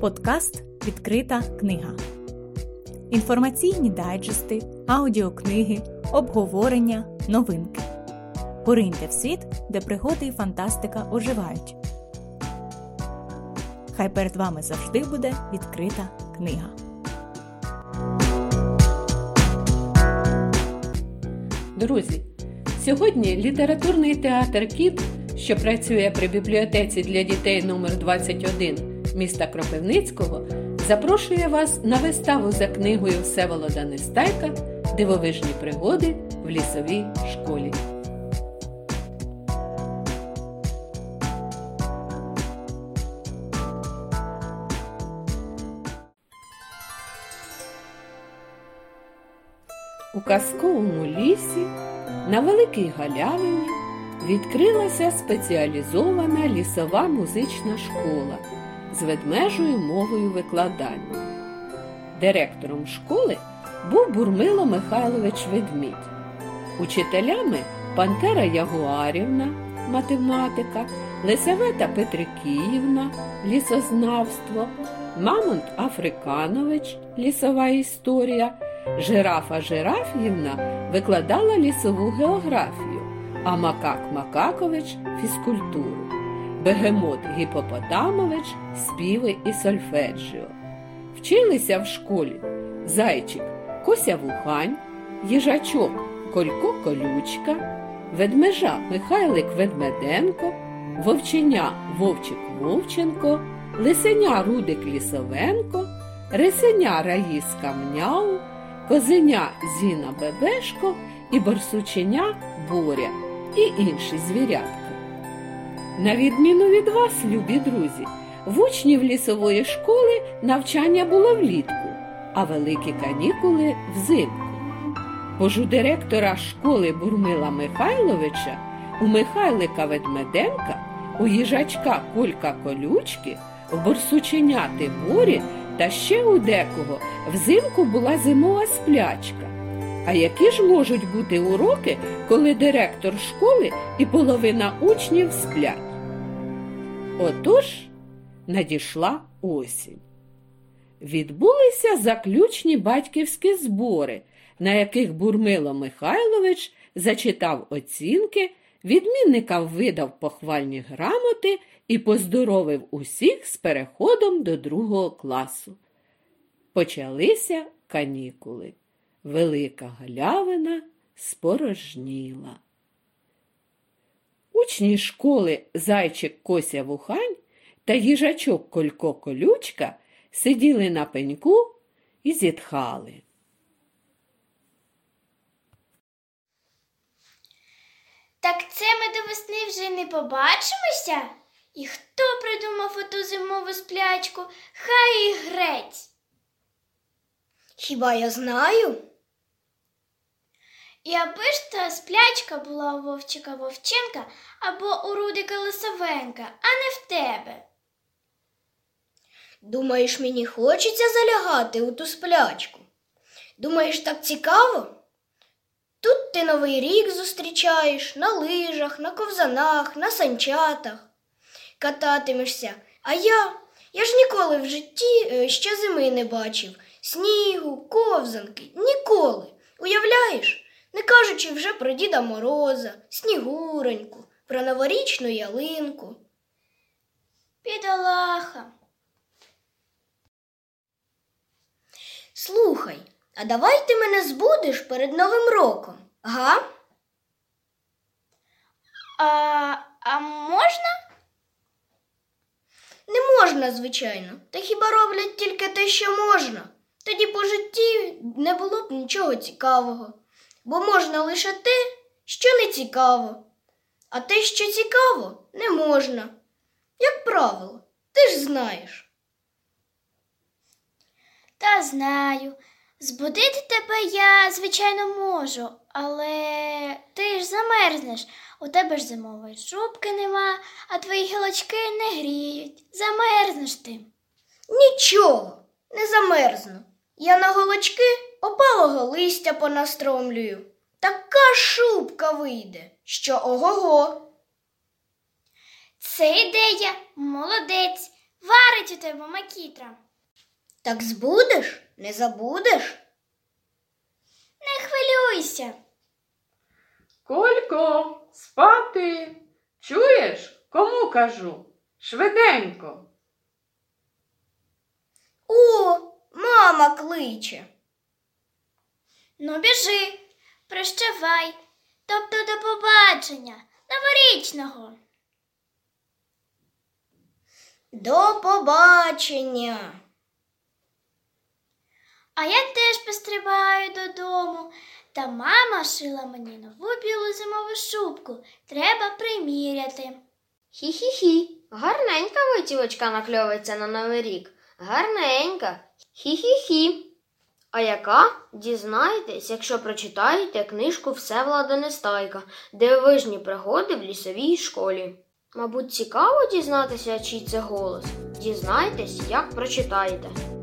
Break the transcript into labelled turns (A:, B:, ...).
A: Подкаст Відкрита книга. Інформаційні дайджести, аудіокниги, обговорення, новинки. Пориньте в світ, де пригоди і фантастика оживають. Хай перед вами завжди буде відкрита книга.
B: Друзі, сьогодні літературний театр Кіт, що працює при бібліотеці для дітей номер 21 міста Кропивницького, запрошує вас на виставу за книгою Всеволода Нестайка Дивовижні пригоди в лісовій школі. У казковому лісі на великій галявині відкрилася спеціалізована лісова музична школа з ведмежою мовою викладання. Директором школи був Бурмило Михайлович Ведмідь, учителями Пантера Ягуарівна, математика, Лисавета Петрикіївна, лісознавство, Мамонт Африканович, лісова історія. Жирафа Жираф'ївна викладала лісову географію, а Макак Макакович фізкультуру, Бегемот Гіпопотамович співи і сольфеджіо. Вчилися в школі зайчик Кося Вухань, їжачок Колько Колючка, ведмежа Михайлик Ведмеденко, вовченя Вовчик Вовченко, лисеня Рудик Лісовенко, рисеня Раїска Мняу козеня Зіна Бебешко і борсученя Боря і інші звірятка. На відміну від вас, любі друзі, в учнів лісової школи навчання було влітку, а великі канікули взимку. Бож у директора школи Бурмила Михайловича, у Михайлика Ведмеденка, у їжачка Колька Колючки, у борсученяти Борі та ще у декого взимку була зимова сплячка. А які ж можуть бути уроки, коли директор школи і половина учнів сплять? Отож надійшла осінь. Відбулися заключні батьківські збори, на яких Бурмило Михайлович зачитав оцінки, відмінникам видав похвальні грамоти і поздоровив усіх з переходом до другого класу. Почалися канікули. Велика галявина спорожніла. Учні школи Зайчик Кося Вухань та їжачок Колько Колючка сиділи на пеньку і зітхали.
C: Так це ми до весни вже не побачимося? І хто придумав оту зимову сплячку, хай і грець.
D: Хіба я знаю?
C: І аби ж та сплячка була у Вовчика Вовченка або у Рудика Лисовенка, а не в тебе.
D: Думаєш, мені хочеться залягати у ту сплячку? Думаєш, так цікаво? Тут ти новий рік зустрічаєш на лижах, на ковзанах, на санчатах. Кататимешся, а я я ж ніколи в житті е, ще зими не бачив. Снігу, ковзанки, ніколи. Уявляєш? Кажучи вже про Діда Мороза, Снігуреньку, про новорічну ялинку.
C: Підолаха.
D: Слухай, а давай ти мене збудеш перед Новим роком, га?
C: А, а можна?
D: Не можна, звичайно, та хіба роблять тільки те, що можна. Тоді по житті не було б нічого цікавого, бо можна лише те, що не цікаво, а те, що цікаво, не можна. Як правило, ти ж знаєш.
C: Та знаю. Збудити тебе я, звичайно, можу, але ти ж замерзнеш. У тебе ж зимової шубки нема, а твої гілочки не гріють. Замерзнеш ти.
D: Нічого, не замерзну. Я на голочки опалого листя понастромлюю. Така шубка вийде, що ого-го.
C: Це ідея, молодець. Варить у тебе макітра.
D: Так збудеш? Не забудеш?
C: Не хвилюйся.
B: Колько, спати. Чуєш, кому кажу? Швиденько.
D: О, мама кличе.
C: Ну, біжи, прощавай. Тобто до побачення, новорічного.
D: До побачення.
C: А я теж пострибаю додому. Та мама шила мені нову білу зимову шубку. Треба приміряти.
E: Хі-хі-хі. Гарненька витівочка накльовується на Новий рік. Гарненька. Хі-хі-хі. А яка? Дізнаєтесь, якщо прочитаєте книжку Всевлада Нестайка Дивовижні пригоди в лісовій школі. Мабуть, цікаво дізнатися, чий це голос. Дізнайтесь, як прочитаєте.